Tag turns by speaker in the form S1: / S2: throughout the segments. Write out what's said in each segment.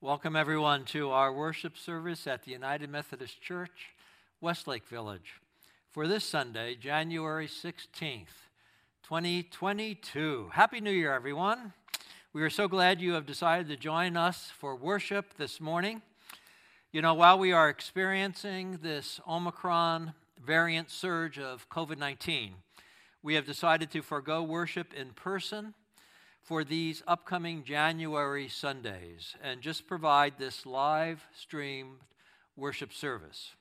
S1: Welcome, everyone, to our worship service at the United Methodist Church, Westlake Village, for this Sunday, January 16th, 2022. Happy New Year, everyone. We are so glad you have decided to join us for worship this morning. You know, while we are experiencing this Omicron variant surge of COVID 19, we have decided to forego worship in person for these upcoming January Sundays and just provide this live streamed worship service.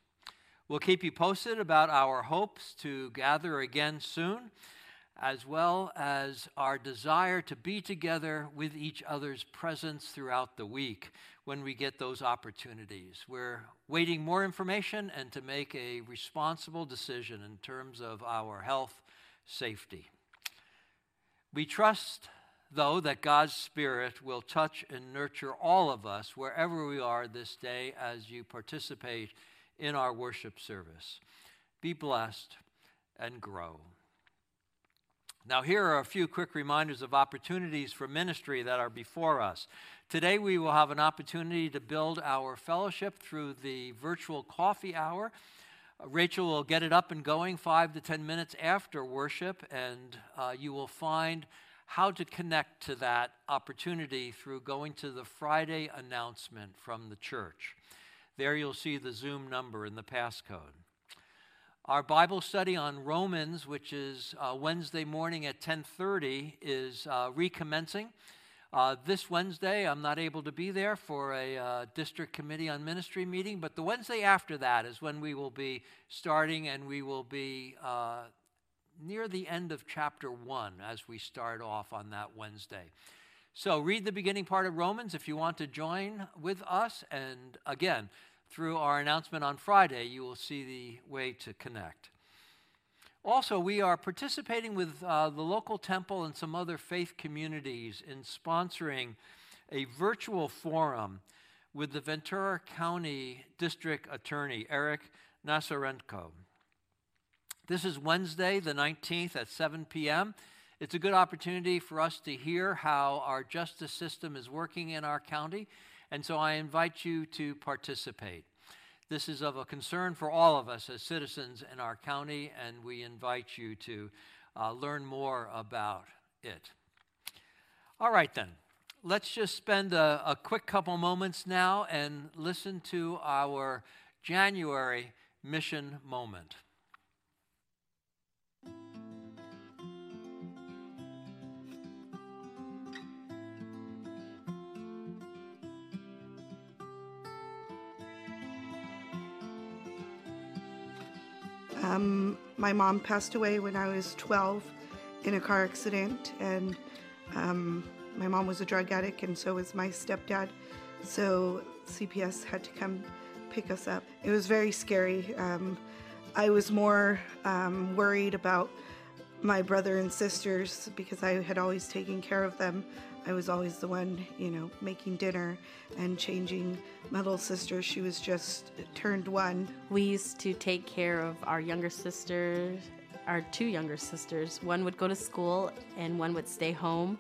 S1: We'll keep you posted about our hopes to gather again soon, as well as our desire to be together with each other's presence throughout the week when we get those opportunities. We're waiting more information and to make a responsible decision in terms of our health safety. We trust though, that God's Spirit will touch and nurture all of us wherever we are this day as you participate in our worship service. Be blessed and grow. Now, here are a few quick reminders of opportunities for ministry that are before us. Today, we will have an opportunity to build our fellowship through the virtual coffee hour. Rachel will get it up and going five to ten minutes after worship, and uh, you will find how to connect to that opportunity through going to the Friday announcement from the church. There you'll see the Zoom number and the passcode. Our Bible study on Romans, which is uh, Wednesday morning at 10:30, is uh, recommencing. Uh, this Wednesday, I'm not able to be there for a uh, district committee on ministry meeting, but the Wednesday after that is when we will be starting, and we will be uh, near the end of chapter 1 as we start off on that Wednesday. So, read the beginning part of Romans if you want to join with us. And again, through our announcement on Friday, you will see the way to connect. Also, we are participating with uh, the local temple and some other faith communities in sponsoring a virtual forum with the Ventura County District Attorney, Erik Nasarenko. This is Wednesday, the 19th at 7 p.m. It's a good opportunity for us to hear how our justice system is working in our county, and so I invite you to participate. This is of a concern for all of us as citizens in our county, and we invite you to uh, learn more about it. All right, then. Let's just spend a, a quick couple moments now and listen to our January mission moment.
S2: Um, my mom passed away when I was 12 in a car accident, and um, my mom was a drug addict, and so was my stepdad. So CPS had to come pick us up. It was very scary. Um, I was more um, worried about my brother and sisters because I had always taken care of them. I was always the one, you know, making dinner and changing my little sister. She was just turned one.
S3: We used to take care of our younger sisters, our two younger sisters. One would go to school and one would stay home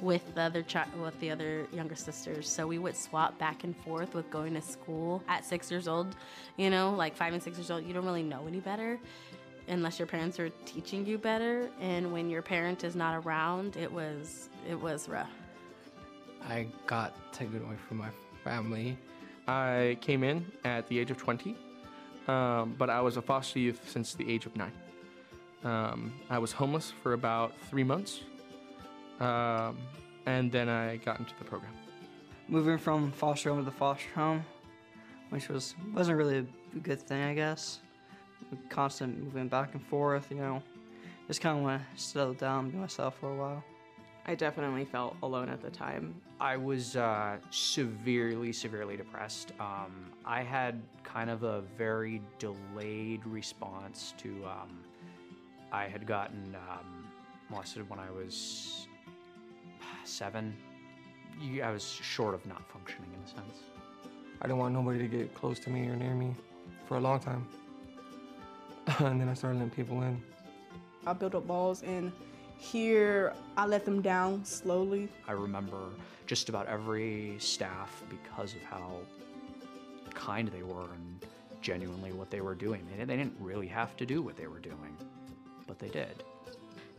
S3: with the other chi- with the other younger sisters. So we would swap back and forth with going to school at six years old. You know, like five and six years old, you don't really know any better unless your parents are teaching you better. And when your parent is not around, it was it was rough.
S4: I got taken away from my family. I came in at the age of 20, um, but I was a foster youth since the age of nine. Um, I was homeless for about three months, um, and then I got into the program.
S5: Moving from foster home to the foster home, which was wasn't really a good thing, I guess. Constant moving back and forth, you know. Just kind of want to settle down, be myself for a while.
S6: I definitely felt alone at the time.
S7: I was uh, severely, severely depressed. Um, I had kind of a very delayed response to. Um, I had gotten um, molested when I was seven. I was short of not functioning in a sense.
S8: I didn't want nobody to get close to me or near me for a long time. and then I started letting people in.
S9: I built up walls and Here, I let them down slowly.
S7: I remember just about every staff because of how kind they were and genuinely what they were doing. They, they didn't really have to do what they were doing, but they did.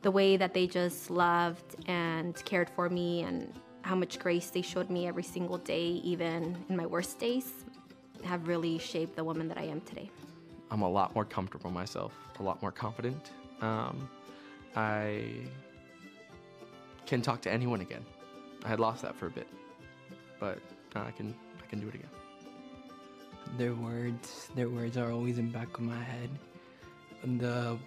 S10: The way that they just loved and cared for me and how much grace they showed me every single day, even in my worst days, have really shaped the woman that I am today.
S4: I'm a lot more comfortable myself, a lot more confident. Um, I can talk to anyone again. I had lost that for a bit, but now I can I can do it again.
S11: Their words, their words are always in back of my head. The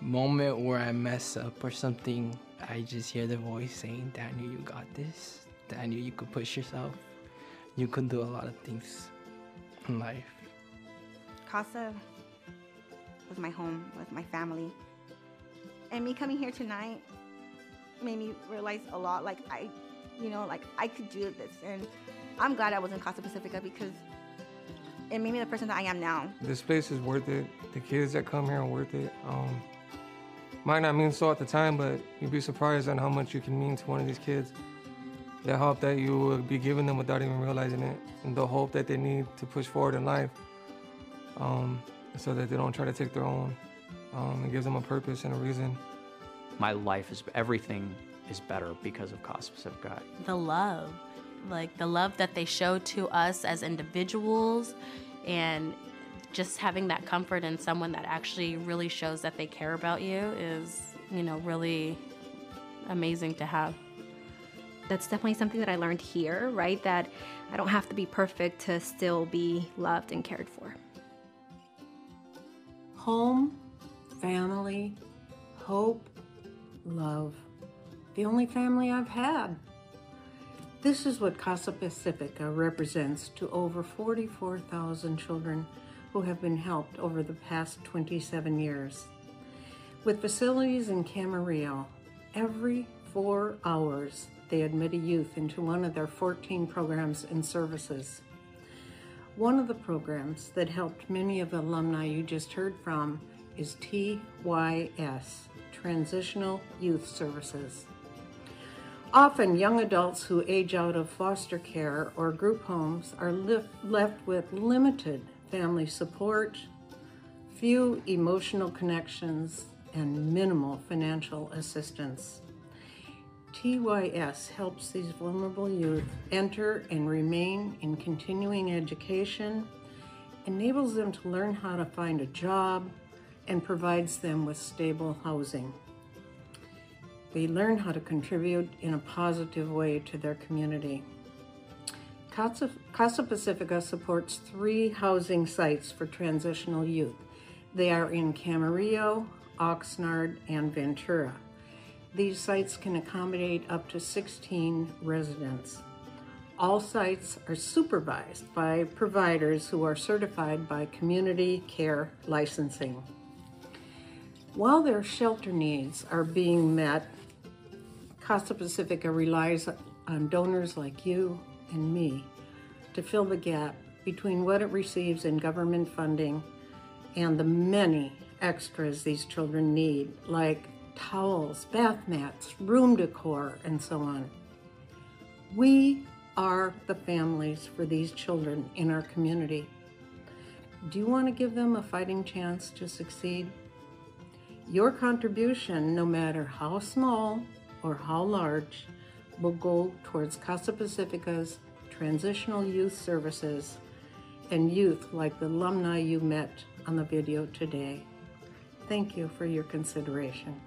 S11: moment where I mess up or something, I just hear the voice saying, "Daniel, you got this. Daniel, you could push yourself. You can do a lot of things in life."
S12: Casa was my home, was my family. And me coming here tonight made me realize a lot. Like I, you know, like I could do this, and I'm glad I was in Casa Pacifica because it made me the person that I am now.
S8: This place is worth it. The kids that come here are worth it. Um, might not mean so at the time, but you'd be surprised on how much you can mean to one of these kids. The help that you will be giving them without even realizing it, and the hope that they need to push forward in life, um, so that they don't try to take their own. Um, it gives them a purpose and a reason.
S7: My life is everything is better because of Casa Pacifica.
S3: The love, like the love that they show to us as individuals, and just having that comfort in someone that actually really shows that they care about you is, you know, really amazing to have.
S10: That's definitely something that I learned here, right? That I don't have to be perfect to still be loved and cared for.
S13: Home, family, hope, love. The only family I've had. This is what Casa Pacifica represents to over 44,000 children who have been helped over the past 27 years. With facilities in Camarillo, every four hours they admit a youth into one of their 14 programs and services. One of the programs that helped many of the alumni you just heard from is TYS, Transitional Youth Services. Often, young adults who age out of foster care or group homes are left with limited family support, few emotional connections, and minimal financial assistance. TYS helps these vulnerable youth enter and remain in continuing education, enables them to learn how to find a job, and provides them with stable housing. They learn how to contribute in a positive way to their community. Casa, Casa Pacifica supports three housing sites for transitional youth. They are in Camarillo, Oxnard, and Ventura. These sites can accommodate up to 16 residents. All sites are supervised by providers who are certified by Community Care Licensing. While their shelter needs are being met, Casa Pacifica relies on donors like you and me to fill the gap between what it receives in government funding and the many extras these children need, like towels, bath mats, room decor, and so on. We are the families for these children in our community. Do you want to give them a fighting chance to succeed? Your contribution, no matter how small or how large, will go towards Casa Pacifica's transitional youth services and youth like the alumni you met on the video today. Thank you for your consideration.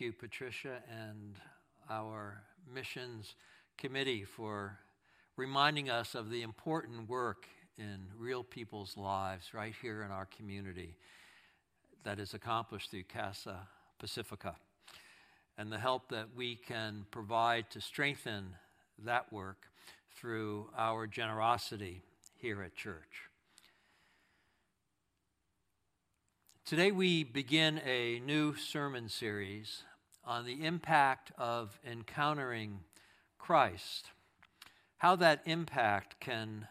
S1: Thank you, Patricia, and our missions committee for reminding us of the important work in real people's lives right here in our community that is accomplished through Casa Pacifica and the help that we can provide to strengthen that work through our generosity here at church. Today, we begin a new sermon series on the impact of encountering Christ how that impact can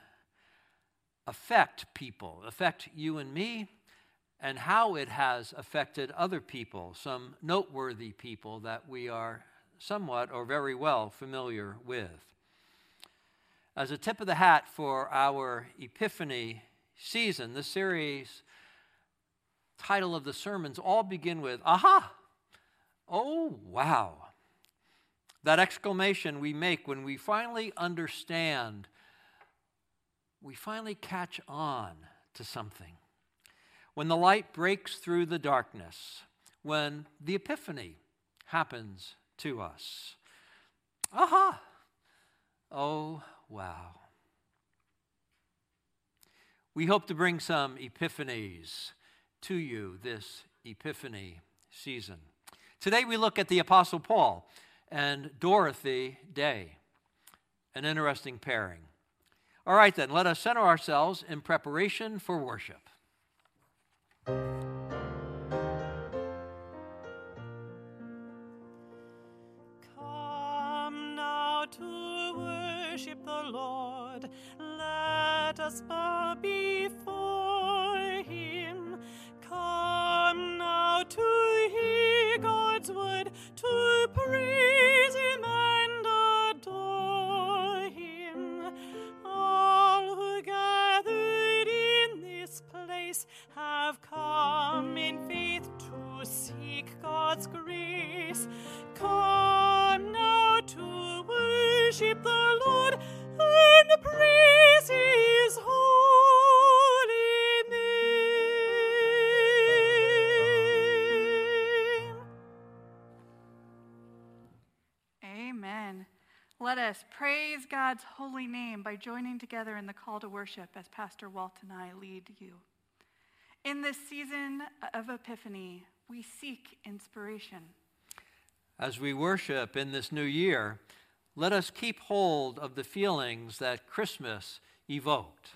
S1: affect people, affect you and me, and how it has affected other people, some noteworthy people that we are somewhat or very well familiar with. As a tip of the hat for our Epiphany season, the series title of the sermons all begin with, Aha! Oh, wow. That exclamation we make when we finally understand, we finally catch on to something. When the light breaks through the darkness, when the epiphany happens to us. Aha! Oh, wow. We hope to bring some epiphanies to you this epiphany season. Today we look at the Apostle Paul and Dorothy Day. An interesting pairing. All right, then, let us center ourselves in preparation for worship.
S14: Come now to worship the Lord. Let us bow before hear God's word, to praise him and adore him. All who gathered in this place have come in faith to seek God's grace. Come now to worship the Lord and praise his
S15: God's holy name by joining together in the call to worship as Pastor Walt and I lead you. In this season of Epiphany, we seek inspiration.
S1: As we worship in this new year, let us keep hold of the feelings that Christmas evoked.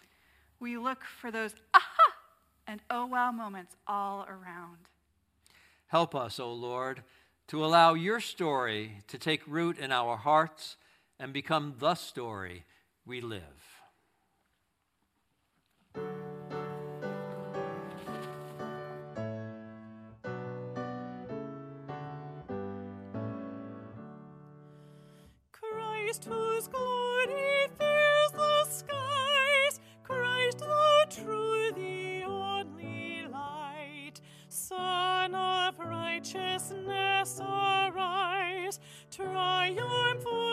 S15: We look for those aha and oh wow moments all around.
S1: Help us, O Lord, to allow your story to take root in our hearts and become the story we live.
S14: Christ whose glory fills the skies, Christ the true, the only light, Son of righteousness, arise, triumph o'er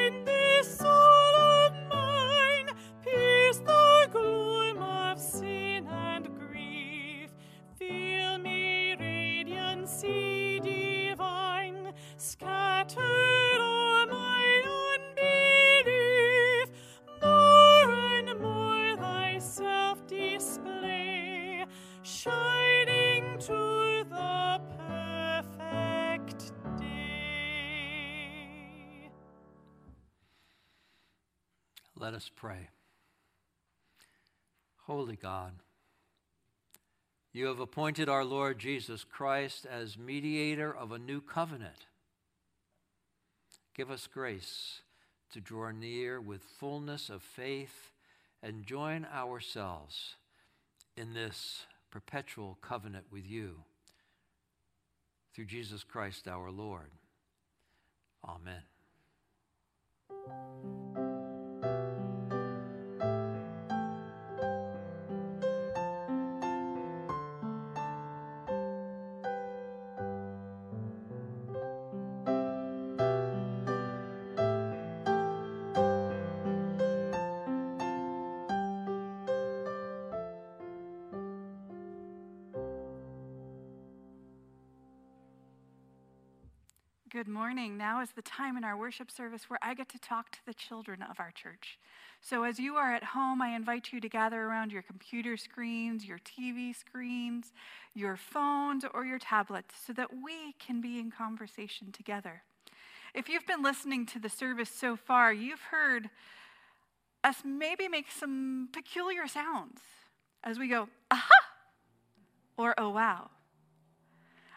S1: us pray. Holy God, you have appointed our Lord Jesus Christ as mediator of a new covenant. Give us grace to draw near with fullness of faith and join ourselves in this perpetual covenant with you. Through Jesus Christ our Lord. Amen.
S15: Good morning. Now is the time in our worship service where I get to talk to the children of our church. So, as you are at home, I invite you to gather around your computer screens, your TV screens, your phones, or your tablets so that we can be in conversation together. If you've been listening to the service so far, you've heard us maybe make some peculiar sounds as we go, aha, or oh wow.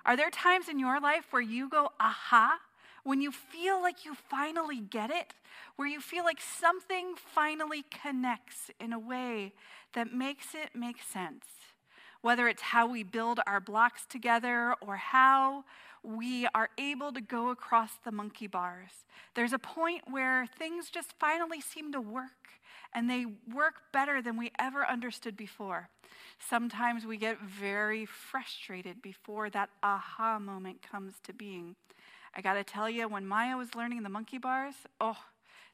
S15: Are there times in your life where you go, aha, when you feel like you finally get it, where you feel like something finally connects in a way that makes it make sense? Whether it's how we build our blocks together or how we are able to go across the monkey bars. There's a point where things just finally seem to work, and they work better than we ever understood before. Sometimes we get very frustrated before that aha moment comes to being. I got to tell you, when Maya was learning the monkey bars, oh,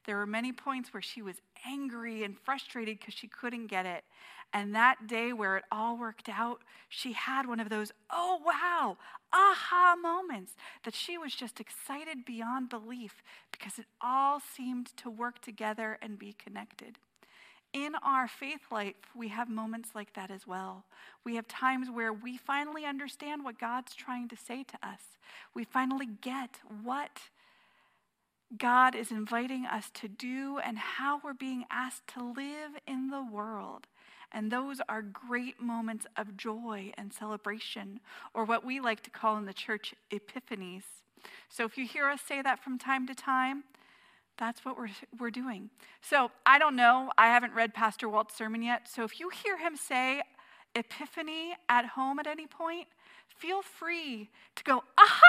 S15: there were many points where she was angry and frustrated because she couldn't get it. And that day where it all worked out, she had one of those, oh wow, aha moments that she was just excited beyond belief because it all seemed to work together and be connected. In our faith life, we have moments like that as well. We have times where we finally understand what God's trying to say to us. We finally get what God is inviting us to do and how we're being asked to live in the world. And those are great moments of joy and celebration, or what we like to call in the church epiphanies. So if you hear us say that from time to time, that's what we're, we're doing. So I don't know. I haven't read Pastor Walt's sermon yet. So if you hear him say epiphany at home at any point, feel free to go, aha,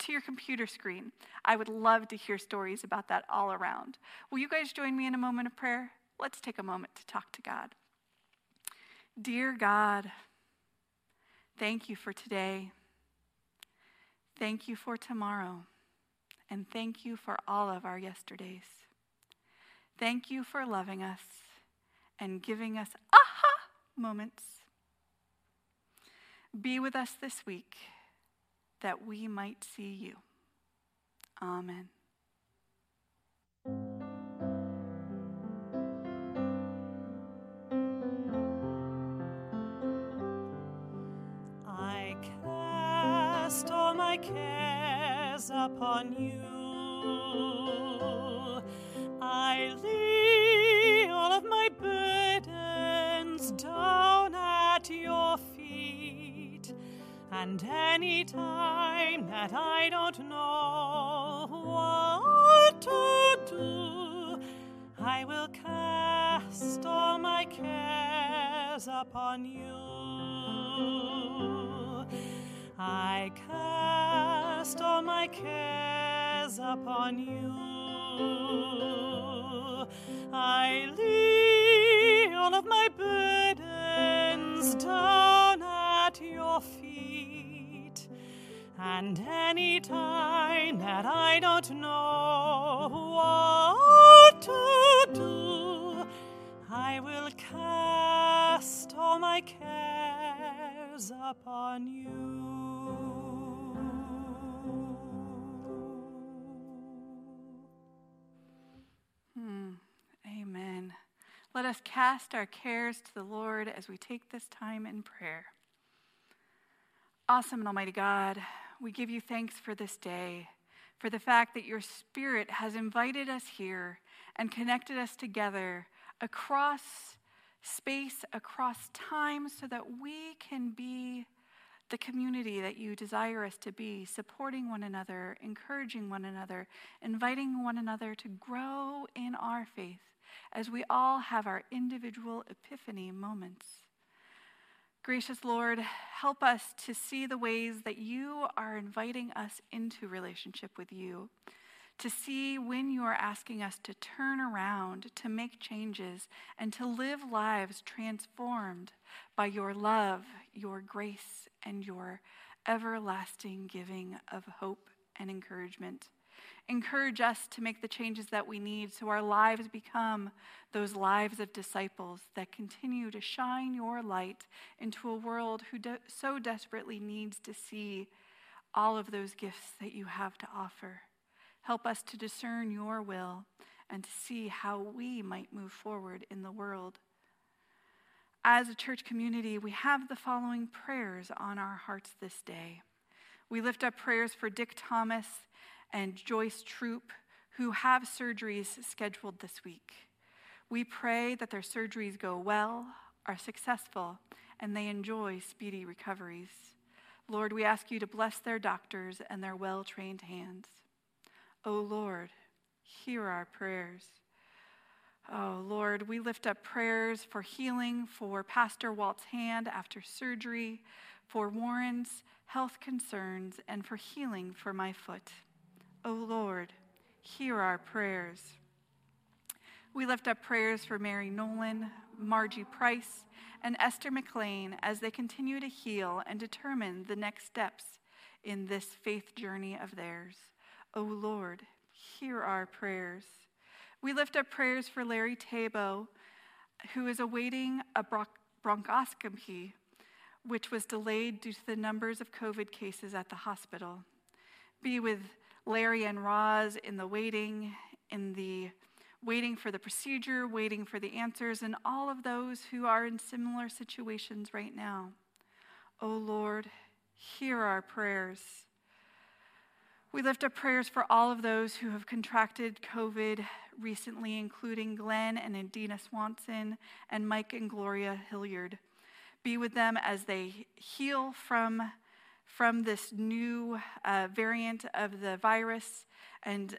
S15: to your computer screen. I would love to hear stories about that all around. Will you guys join me in a moment of prayer? Let's take a moment to talk to God. Dear God, thank you for today. Thank you for tomorrow. And thank you for all of our yesterdays. Thank you for loving us and giving us aha moments. Be with us this week that we might see you. Amen.
S14: I cast all my cares upon you. I lay all of my burdens down at your feet. And any time that I don't know what to do, I will cast all my cares upon you. I cast all my cares upon you. I lay all of my burdens down at your feet. And any time that I don't know what to do, I will cast all my cares upon you.
S15: Amen. Let us cast our cares to the Lord as we take this time in prayer. Awesome and Almighty God, we give you thanks for this day, for the fact that your Spirit has invited us here and connected us together across space, across time, so that we can be the community that you desire us to be, supporting one another, encouraging one another, inviting one another to grow in our faith as we all have our individual epiphany moments. Gracious Lord, help us to see the ways that you are inviting us into relationship with you, to see when you are asking us to turn around, to make changes, and to live lives transformed by your love, your grace, and your everlasting giving of hope and encouragement. Encourage us to make the changes that we need so our lives become those lives of disciples that continue to shine your light into a world who de- so desperately needs to see all of those gifts that you have to offer. Help us to discern your will and to see how we might move forward in the world. As a church community, we have the following prayers on our hearts this day. We lift up prayers for Dick Thomas and Joyce Troop, who have surgeries scheduled this week. We pray that their surgeries go well, are successful, and they enjoy speedy recoveries. Lord, we ask you to bless their doctors and their well trained hands. O oh Lord, hear our prayers. Oh Lord, we lift up prayers for healing for Pastor Walt's hand after surgery, for Warren's health concerns, and for healing for my foot. O Lord, hear our prayers. We lift up prayers for Mary Nolan, Margie Price, and Esther McLean as they continue to heal and determine the next steps in this faith journey of theirs. O Lord, hear our prayers. We lift up prayers for Larry Tabo, who is awaiting a bronchoscopy, which was delayed due to the numbers of COVID cases at the hospital. Be with Larry and Roz in the waiting, in the waiting for the procedure, waiting for the answers, and all of those who are in similar situations right now. Oh Lord, hear our prayers. We lift up prayers for all of those who have contracted COVID recently, including Glenn and Adina Swanson and Mike and Gloria Hilliard. Be with them as they heal from, from this new uh, variant of the virus and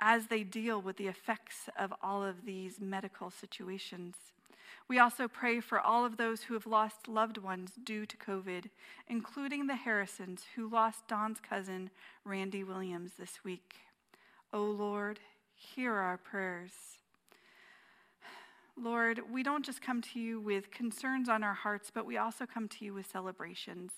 S15: as they deal with the effects of all of these medical situations. We also pray for all of those who have lost loved ones due to COVID, including the Harrisons who lost Don's cousin, Randy Williams, this week. O oh Lord, hear our prayers. Lord, we don't just come to you with concerns on our hearts, but we also come to you with celebrations.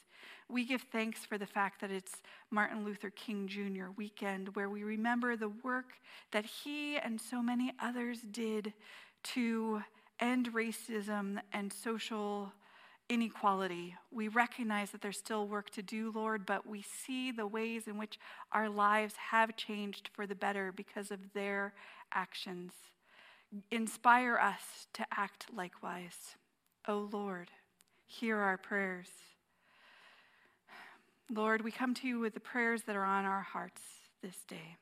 S15: We give thanks for the fact that it's Martin Luther King Jr. weekend, where we remember the work that he and so many others did to end racism and social inequality. We recognize that there's still work to do, Lord, but we see the ways in which our lives have changed for the better because of their actions. Inspire us to act likewise. O oh Lord, hear our prayers. Lord, we come to you with the prayers that are on our hearts this day.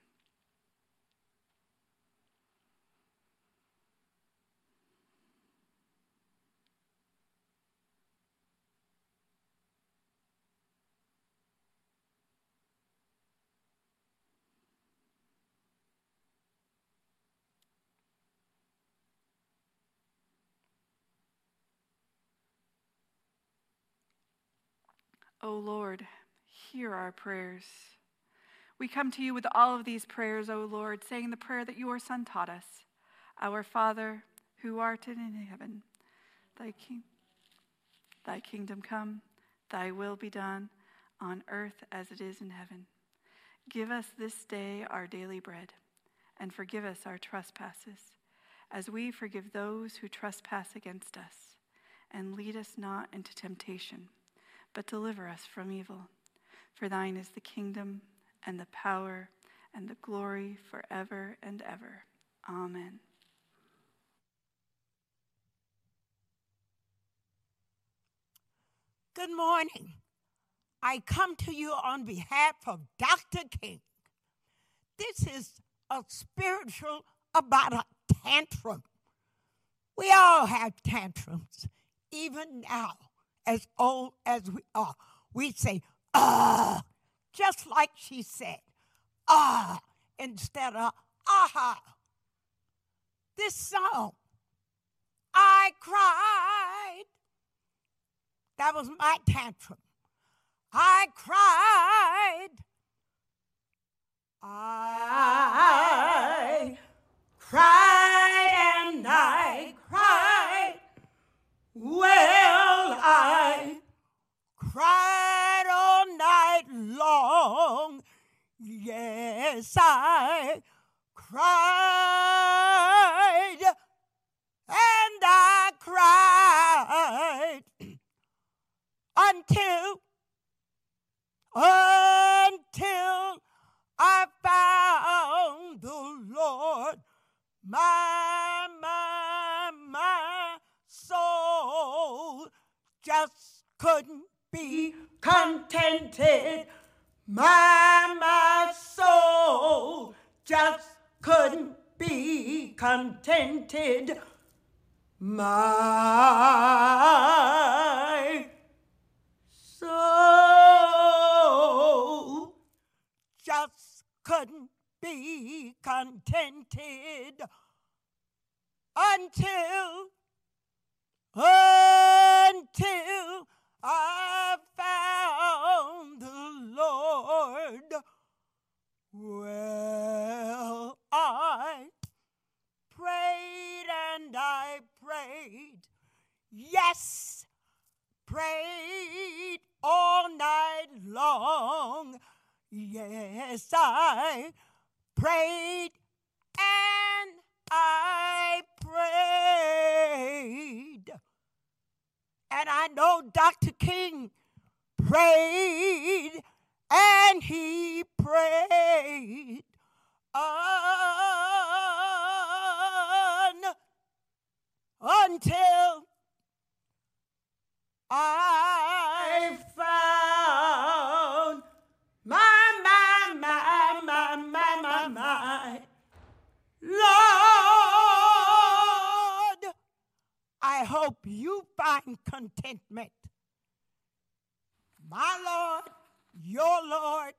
S15: O Lord, hear our prayers. We come to you with all of these prayers, O Lord, saying the prayer that your Son taught us Our Father, who art in heaven, thy, king, thy kingdom come, thy will be done, on earth as it is in heaven. Give us this day our daily bread, and forgive us our trespasses, as we forgive those who trespass against us. And lead us not into temptation but deliver us from evil. For thine is the kingdom and the power and the glory forever and ever. Amen.
S16: Good morning. I come to you on behalf of Dr. King. This is a spiritual about a tantrum. We all have tantrums, even now as old as we are, we say, ah, just like she said, ah, instead of aha. This song, I cried. That was my tantrum. I cried. I cried and I cried. Well, I cried all night long. Yes, I cried and I cried until I found the Lord my my my soul just couldn't be contented. My, my soul just couldn't be contented my soul just couldn't be contented until until I found the Lord. Well, I prayed and I prayed. Yes, prayed all night long. Yes, I prayed and I prayed. And I know Dr. King prayed and he prayed on until I found I hope you find contentment. My Lord, your Lord,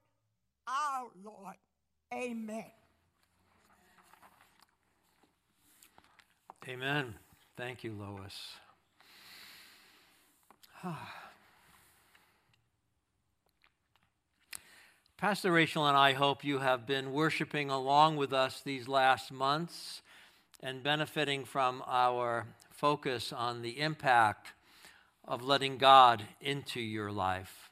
S16: our Lord. Amen.
S1: Amen. Thank you, Lois. Pastor Rachel and I hope you have been worshiping along with us these last months and benefiting from our focus on the impact of letting God into your life.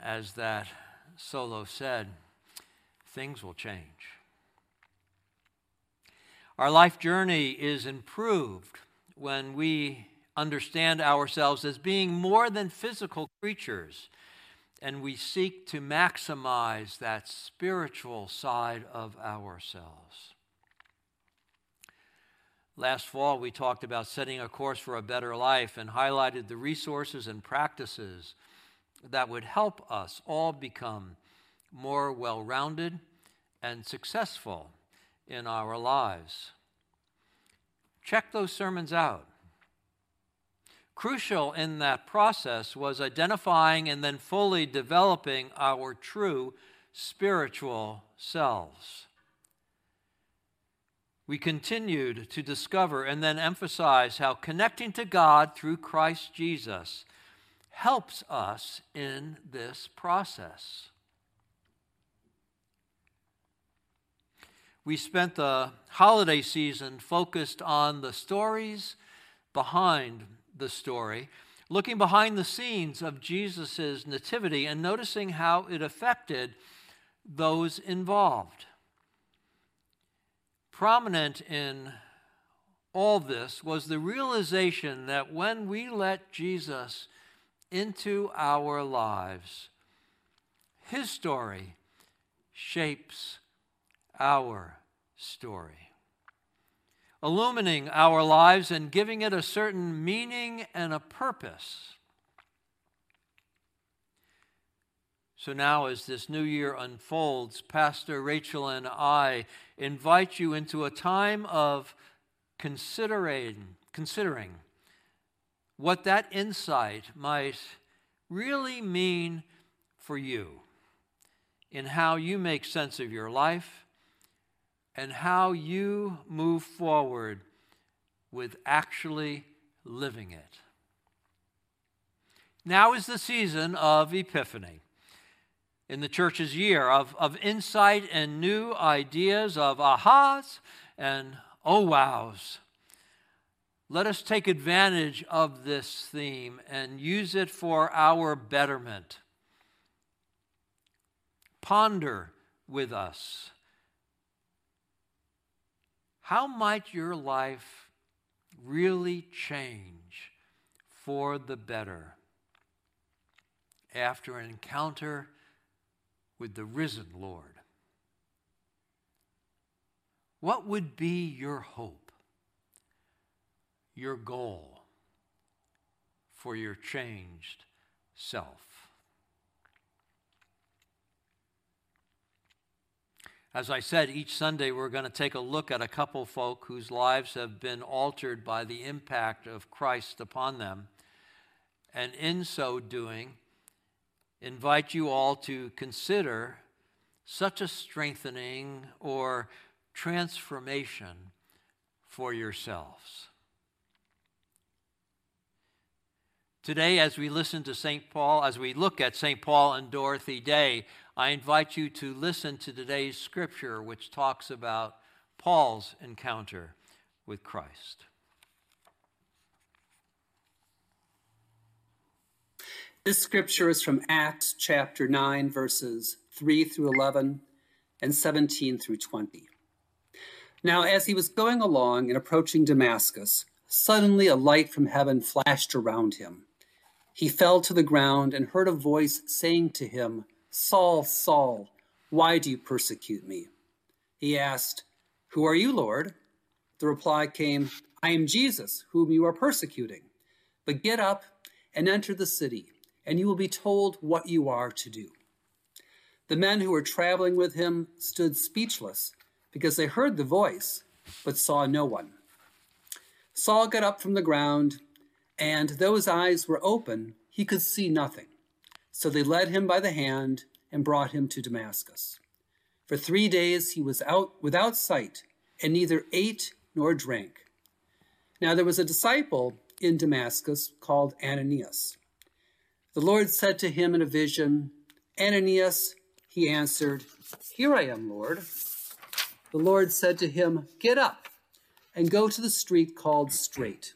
S1: As that solo said, things will change. Our life journey is improved when we understand ourselves as being more than physical creatures and we seek to maximize that spiritual side of ourselves. Last fall, we talked about setting a course for a better life and highlighted the resources and practices that would help us all become more well rounded and successful in our lives. Check those sermons out. Crucial in that process was identifying and then fully developing our true spiritual selves. We continued to discover and then emphasize how connecting to God through Christ Jesus helps us in this process. We spent the holiday season focused on the stories behind the story, looking behind the scenes of Jesus' nativity and noticing how it affected those involved. Prominent in all this was the realization that when we let Jesus into our lives, his story shapes our story, illumining our lives and giving it a certain meaning and a purpose. So now, as this new year unfolds, Pastor Rachel and I invite you into a time of considering, considering what that insight might really mean for you in how you make sense of your life and how you move forward with actually living it. Now is the season of Epiphany in the church's year of, of insight and new ideas, of ahas and oh wows. Let us take advantage of this theme and use it for our betterment. Ponder with us. How might your life really change for the better after an encounter with the risen Lord? What would be your hope, your goal for your changed self? As I said, each Sunday we're going to take a look at a couple folk whose lives have been altered by the impact of Christ upon them. And in so doing, invite you all to consider such a strengthening or transformation for yourselves. Today, as we listen to St. Paul, as we look at St. Paul and Dorothy Day, I invite you to listen to today's scripture, which talks about Paul's encounter with Christ.
S17: This scripture is from Acts chapter 9, verses 3 through 11 and 17 through 20. Now, as he was going along and approaching Damascus, suddenly a light from heaven flashed around him. He fell to the ground and heard a voice saying to him, Saul, Saul, why do you persecute me? He asked, Who are you, Lord? The reply came, I am Jesus, whom you are persecuting. But get up and enter the city, and you will be told what you are to do. The men who were traveling with him stood speechless because they heard the voice, but saw no one. Saul got up from the ground, and though his eyes were open, he could see nothing. So they led him by the hand and brought him to Damascus. For three days he was out without sight, and neither ate nor drank. Now there was a disciple in Damascus called Ananias. The Lord said to him in a vision, Ananias, he answered, Here I am, Lord. The Lord said to him, Get up and go to the street called Straight.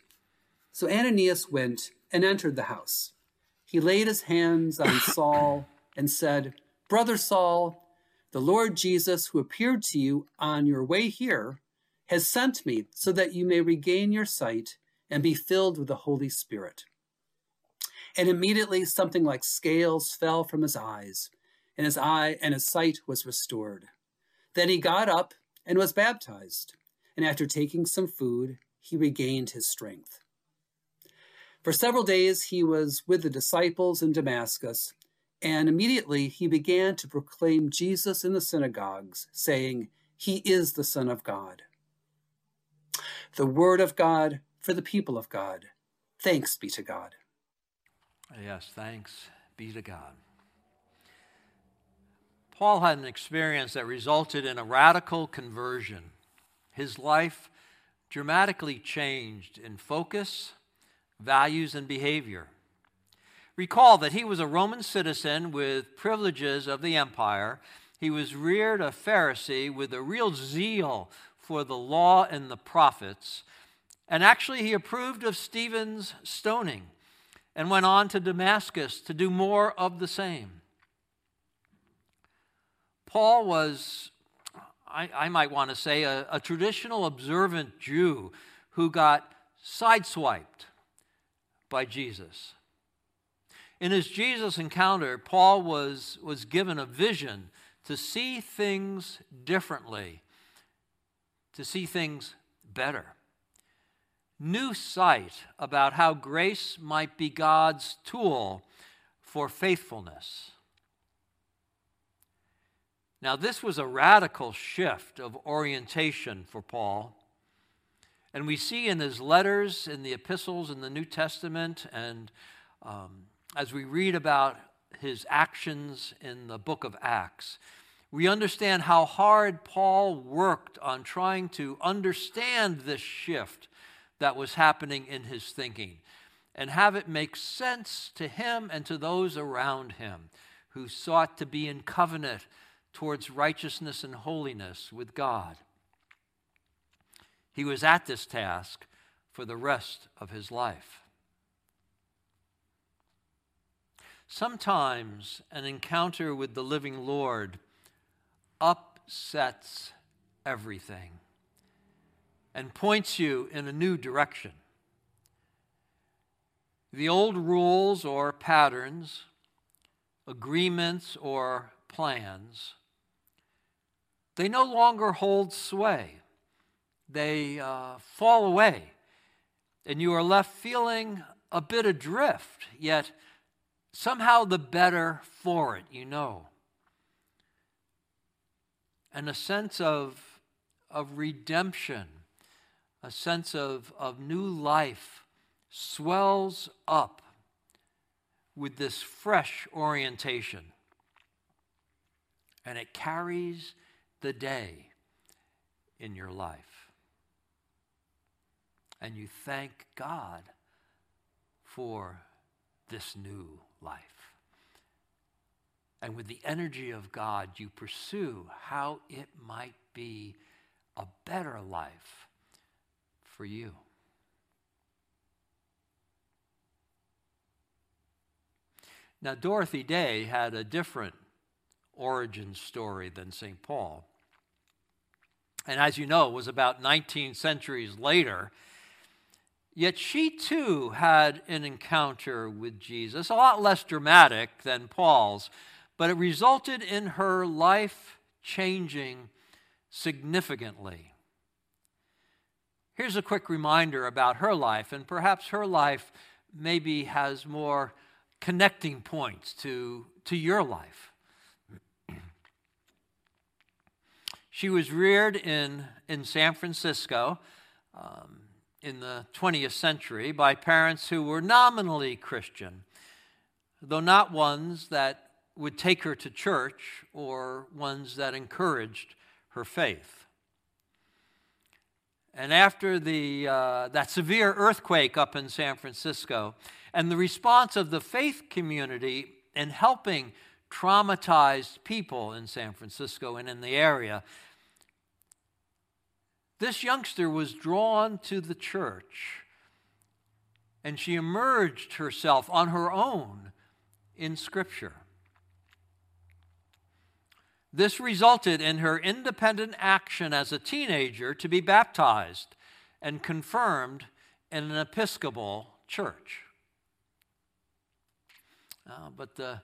S17: So Ananias went and entered the house he laid his hands on Saul and said, Brother Saul, the Lord Jesus, who appeared to you on your way here, has sent me so that you may regain your sight and be filled with the Holy Spirit. And immediately something like scales fell from his eyes, and his eye and his sight was restored. Then he got up and was baptized, and after taking some food, he regained his strength. For several days he was with the disciples in Damascus, and immediately he began to proclaim Jesus in the synagogues, saying, He is the Son of God. The Word of God for the people of God. Thanks be to God.
S1: Yes, thanks be to God. Paul had an experience that resulted in a radical conversion. His life dramatically changed in focus values, and behavior. Recall that he was a Roman citizen with privileges of the empire. He was reared a Pharisee with a real zeal for the law and the prophets. And actually, he approved of Stephen's stoning and went on to Damascus to do more of the same. Paul was, I, I might want to say, a, a traditional observant Jew who got sideswiped by Jesus. In his Jesus encounter, Paul was, was given a vision to see things differently, to see things better. New sight about how grace might be God's tool for faithfulness. Now, this was a radical shift of orientation for Paul. And we see in his letters, in the epistles, in the New Testament, and um, as we read about his actions in the book of Acts, we understand how hard Paul worked on trying to understand this shift that was happening in his thinking and have it make sense to him and to those around him who sought to be in covenant towards righteousness and holiness with God. He was at this task for the rest of his life. Sometimes an encounter with the living Lord upsets everything and points you in a new direction. The old rules or patterns, agreements or plans, they no longer hold sway they uh, fall away, and you are left feeling a bit adrift, yet somehow the better for it, you know. and a sense of, of redemption, a sense of, of new life swells up with this fresh orientation. And it carries the day in your life. And you thank God for this new life. And with the energy of God, you pursue how it might be a better life for you. Now, Dorothy Day had a different origin story than St. Paul. And as you know, it was about 19 centuries later. Yet she too had an encounter with Jesus, a lot less dramatic than Paul's, but it resulted in her life changing significantly. Here's a quick reminder about her life, and perhaps her life maybe has more connecting points to, to your life. she was reared in, in San Francisco um, in the 20th century by parents who were nominally Christian, though not ones that would take her to church or ones that encouraged her faith. And after the, uh, that severe earthquake up in San Francisco, and the response of the faith community in helping traumatized people in San Francisco and in the area, this youngster was drawn to the church and she emerged herself on her own in Scripture. This resulted in her independent action as a teenager to be baptized and confirmed in an Episcopal church. Uh, but the,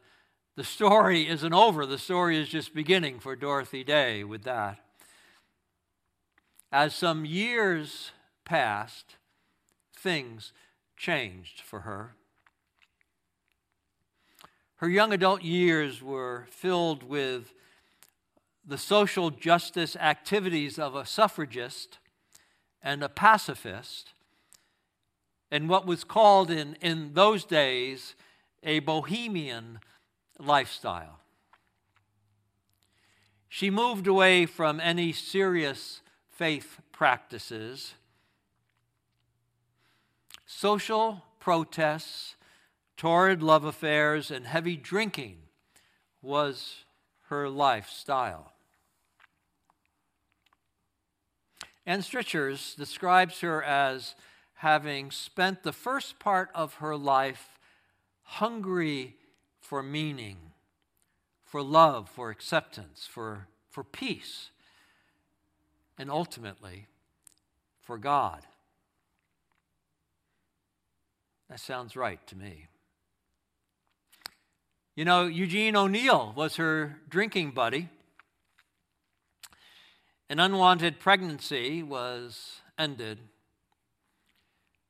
S1: the story isn't over. The story is just beginning for Dorothy Day with that. As some years passed, things changed for her. Her young adult years were filled with the social justice activities of a suffragist and a pacifist, and what was called in, in those days a bohemian lifestyle. She moved away from any serious faith practices. Social protests, torrid love affairs, and heavy drinking was her lifestyle. Ann Strichers describes her as having spent the first part of her life hungry for meaning, for love, for acceptance, for, for peace, and ultimately for God. That sounds right to me. You know, Eugene O'Neill was her drinking buddy. An unwanted pregnancy was ended.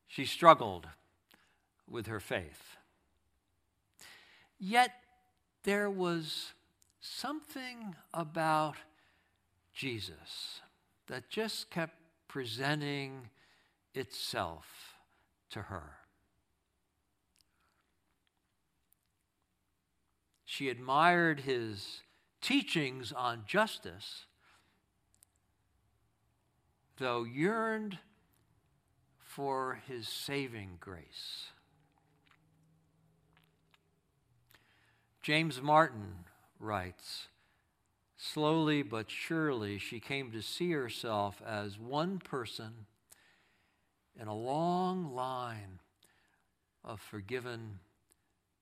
S1: She struggled with her faith. Yet there was something about Jesus that just kept presenting itself to her. She admired his teachings on justice though yearned for his saving grace. James Martin writes Slowly but surely, she came to see herself as one person in a long line of forgiven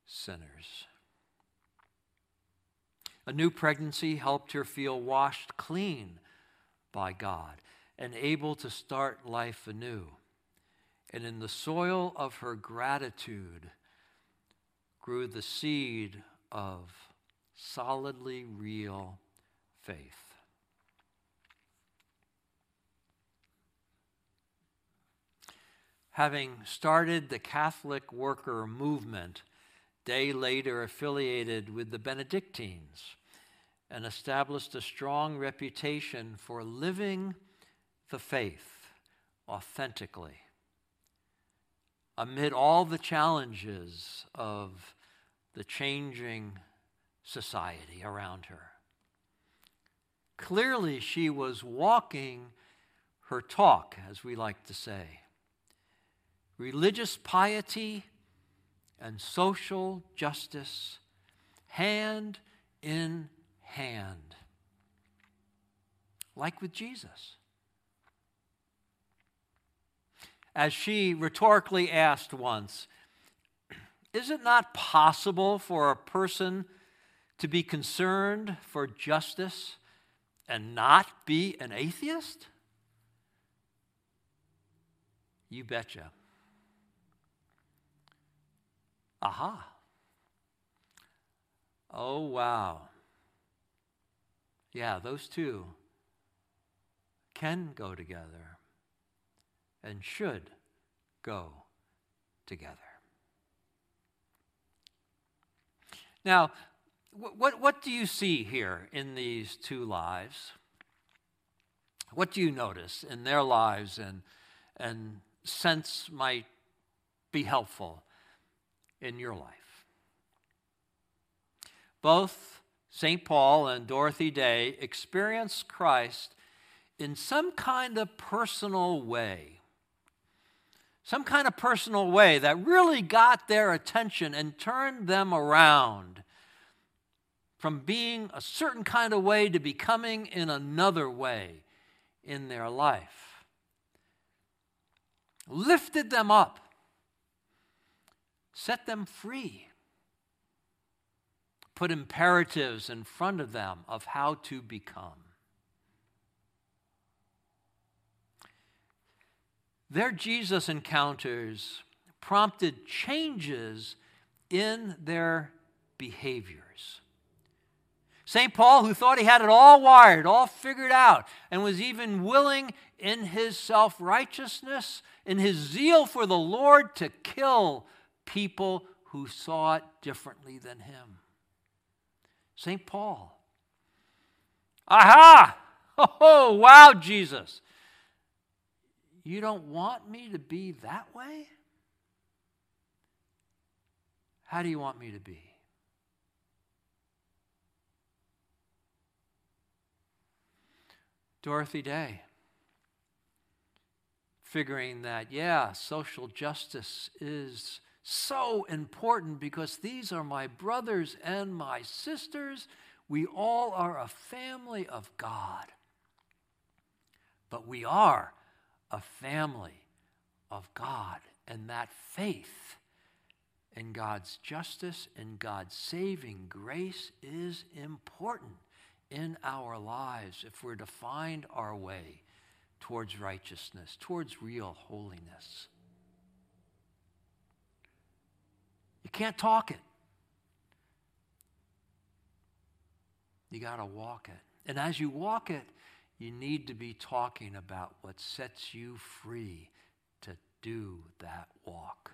S1: sinners. A new pregnancy helped her feel washed clean by God and able to start life anew. And in the soil of her gratitude grew the seed of solidly real faith. Having started the Catholic worker movement, Day later affiliated with the Benedictines and established a strong reputation for living the faith authentically amid all the challenges of the changing society around her. Clearly, she was walking her talk, as we like to say. Religious piety and social justice, hand in hand, like with Jesus. As she rhetorically asked once, is it not possible for a person to be concerned for justice and not be an atheist? You betcha. Aha. Oh, wow. Yeah, those two can go together and should go together. Now, what, what do you see here in these two lives? What do you notice in their lives and, and sense might be helpful in your life? Both St. Paul and Dorothy Day experienced Christ in some kind of personal way. Some kind of personal way that really got their attention and turned them around from being a certain kind of way to becoming in another way in their life. Lifted them up, set them free, put imperatives in front of them of how to become. Their Jesus encounters prompted changes in their behaviors. St. Paul, who thought he had it all wired, all figured out, and was even willing in his self righteousness, in his zeal for the Lord, to kill people who saw it differently than him. St. Paul. Aha! Oh, wow, Jesus. You don't want me to be that way? How do you want me to be? Dorothy Day. Figuring that, yeah, social justice is so important because these are my brothers and my sisters. We all are a family of God. But we are a family of God, and that faith in God's justice and God's saving grace is important in our lives if we're to find our way towards righteousness, towards real holiness. You can't talk it. You got to walk it. And as you walk it, you need to be talking about what sets you free to do that walk.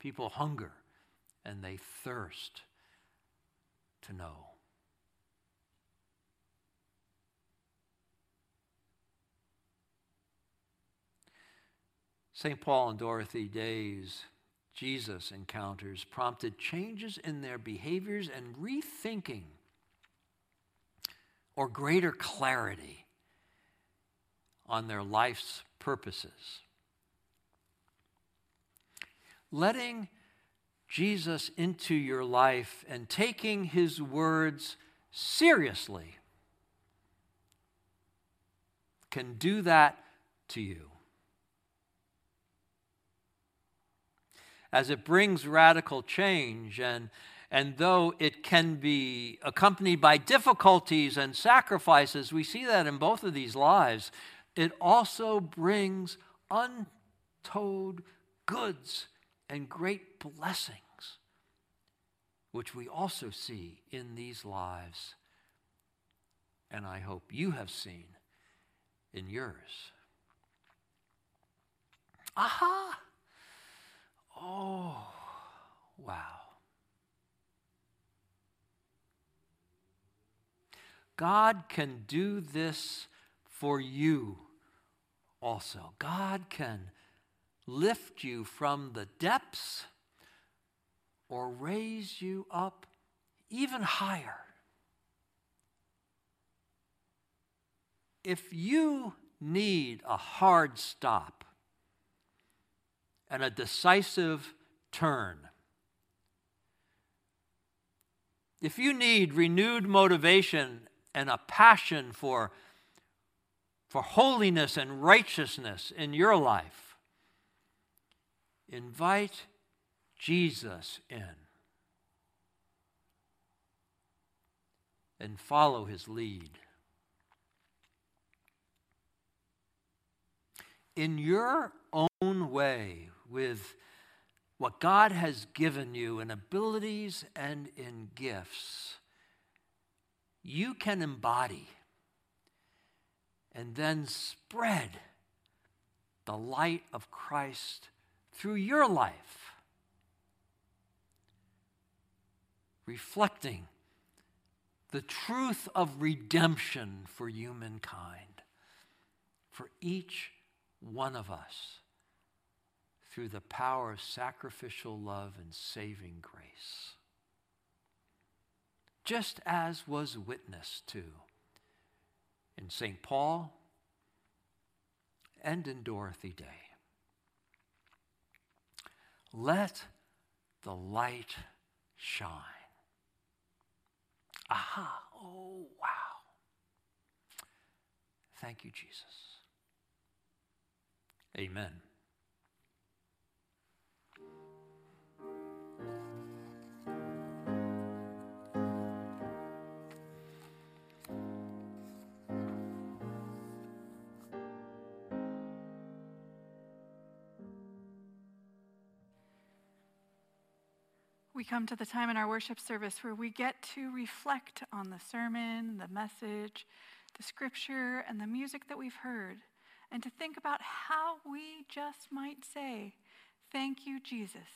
S1: People hunger and they thirst to know. St. Paul and Dorothy Day's Jesus encounters prompted changes in their behaviors and rethinking or greater clarity on their life's purposes. Letting Jesus into your life and taking his words seriously can do that to you. as it brings radical change. And, and though it can be accompanied by difficulties and sacrifices, we see that in both of these lives, it also brings untold goods and great blessings, which we also see in these lives. And I hope you have seen in yours. Aha! Oh, wow. God can do this for you also. God can lift you from the depths or raise you up even higher. If you need a hard stop and a decisive turn, if you need renewed motivation and a passion for, for holiness and righteousness in your life, invite Jesus in and follow his lead. In your own way, with what God has given you in abilities and in gifts, you can embody and then spread the light of Christ through your life, reflecting the truth of redemption for humankind, for each one of us through the power of sacrificial love and saving grace. Just as was witnessed to in St. Paul and in Dorothy Day. Let the light shine. Aha. Oh, wow. Thank you, Jesus. Amen.
S15: Come to the time in our worship service where we get to reflect on the sermon, the message, the scripture, and the music that we've heard, and to think about how we just might say, Thank you, Jesus,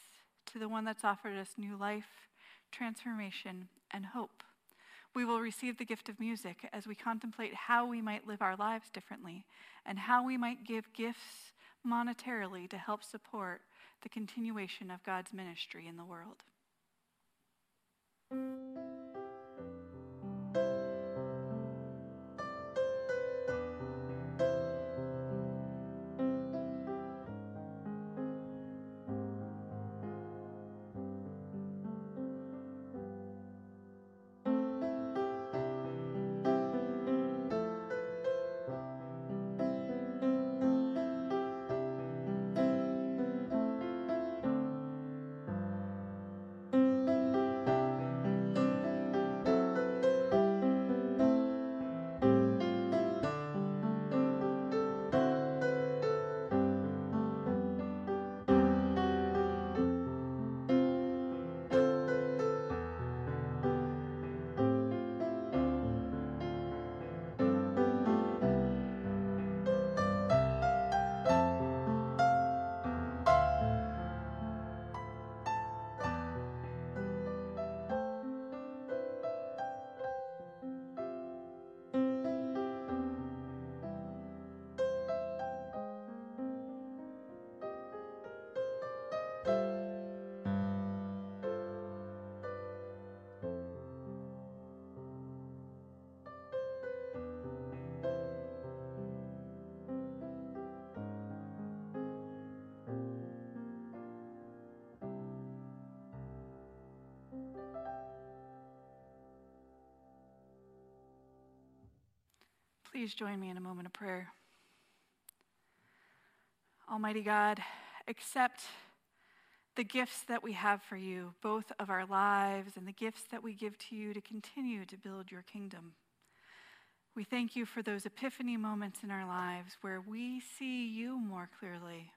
S15: to the one that's offered us new life, transformation, and hope. We will receive the gift of music as we contemplate how we might live our lives differently and how we might give gifts monetarily to help support the continuation of God's ministry in the world. Please join me in a moment of prayer. Almighty God, accept the gifts that we have for you, both of our lives and the gifts that we give to you to continue to build your kingdom. We thank you for those epiphany moments in our lives where we see you more clearly,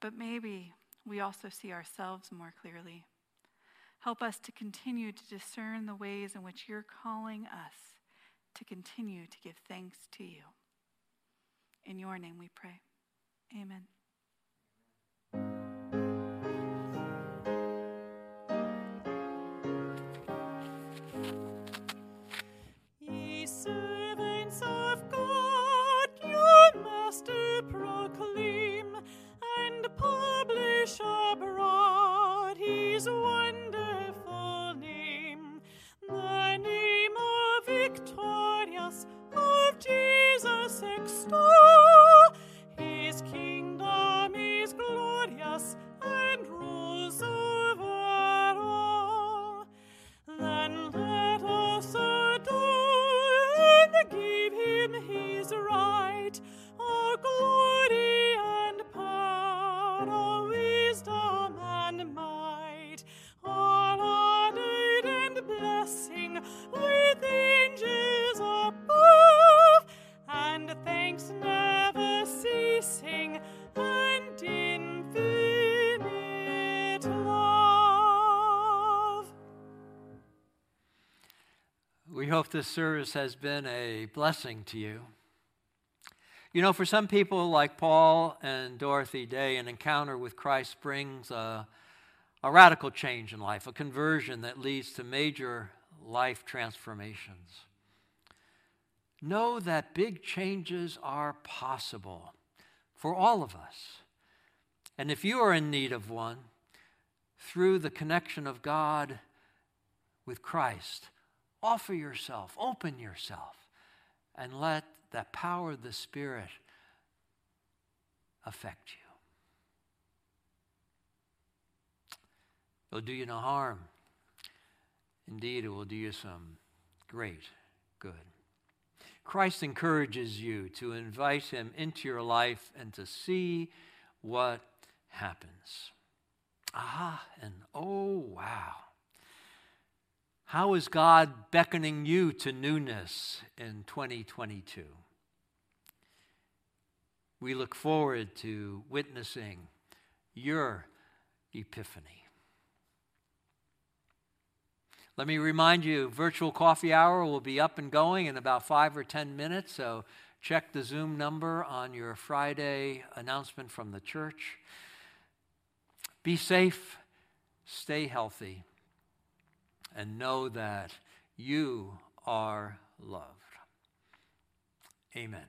S15: but maybe we also see ourselves more clearly. Help us to continue to discern the ways in which you're calling us to continue to give thanks to you. In your name we pray. Amen.
S14: Servants
S1: of God, your master proclaim and publish abroad his word. This service has been a blessing to you. You know, for some people like Paul and Dorothy Day, an encounter with Christ brings a, a radical change in life, a conversion that leads to major life transformations. Know that big changes are possible for all of us. And if you are in need of one, through the connection of God with Christ, offer yourself, open yourself, and let the power of the Spirit affect you. It'll do you no harm. Indeed, it will do you some great good. Christ encourages you to invite him into your life and to see what happens. Ah, and oh, wow. How is God beckoning you to newness in 2022? We look forward to witnessing your epiphany. Let me remind you, virtual coffee hour will be up and going in about five or ten minutes, so check the Zoom number on your Friday announcement from the church. Be safe, stay healthy, and know that you are loved. Amen.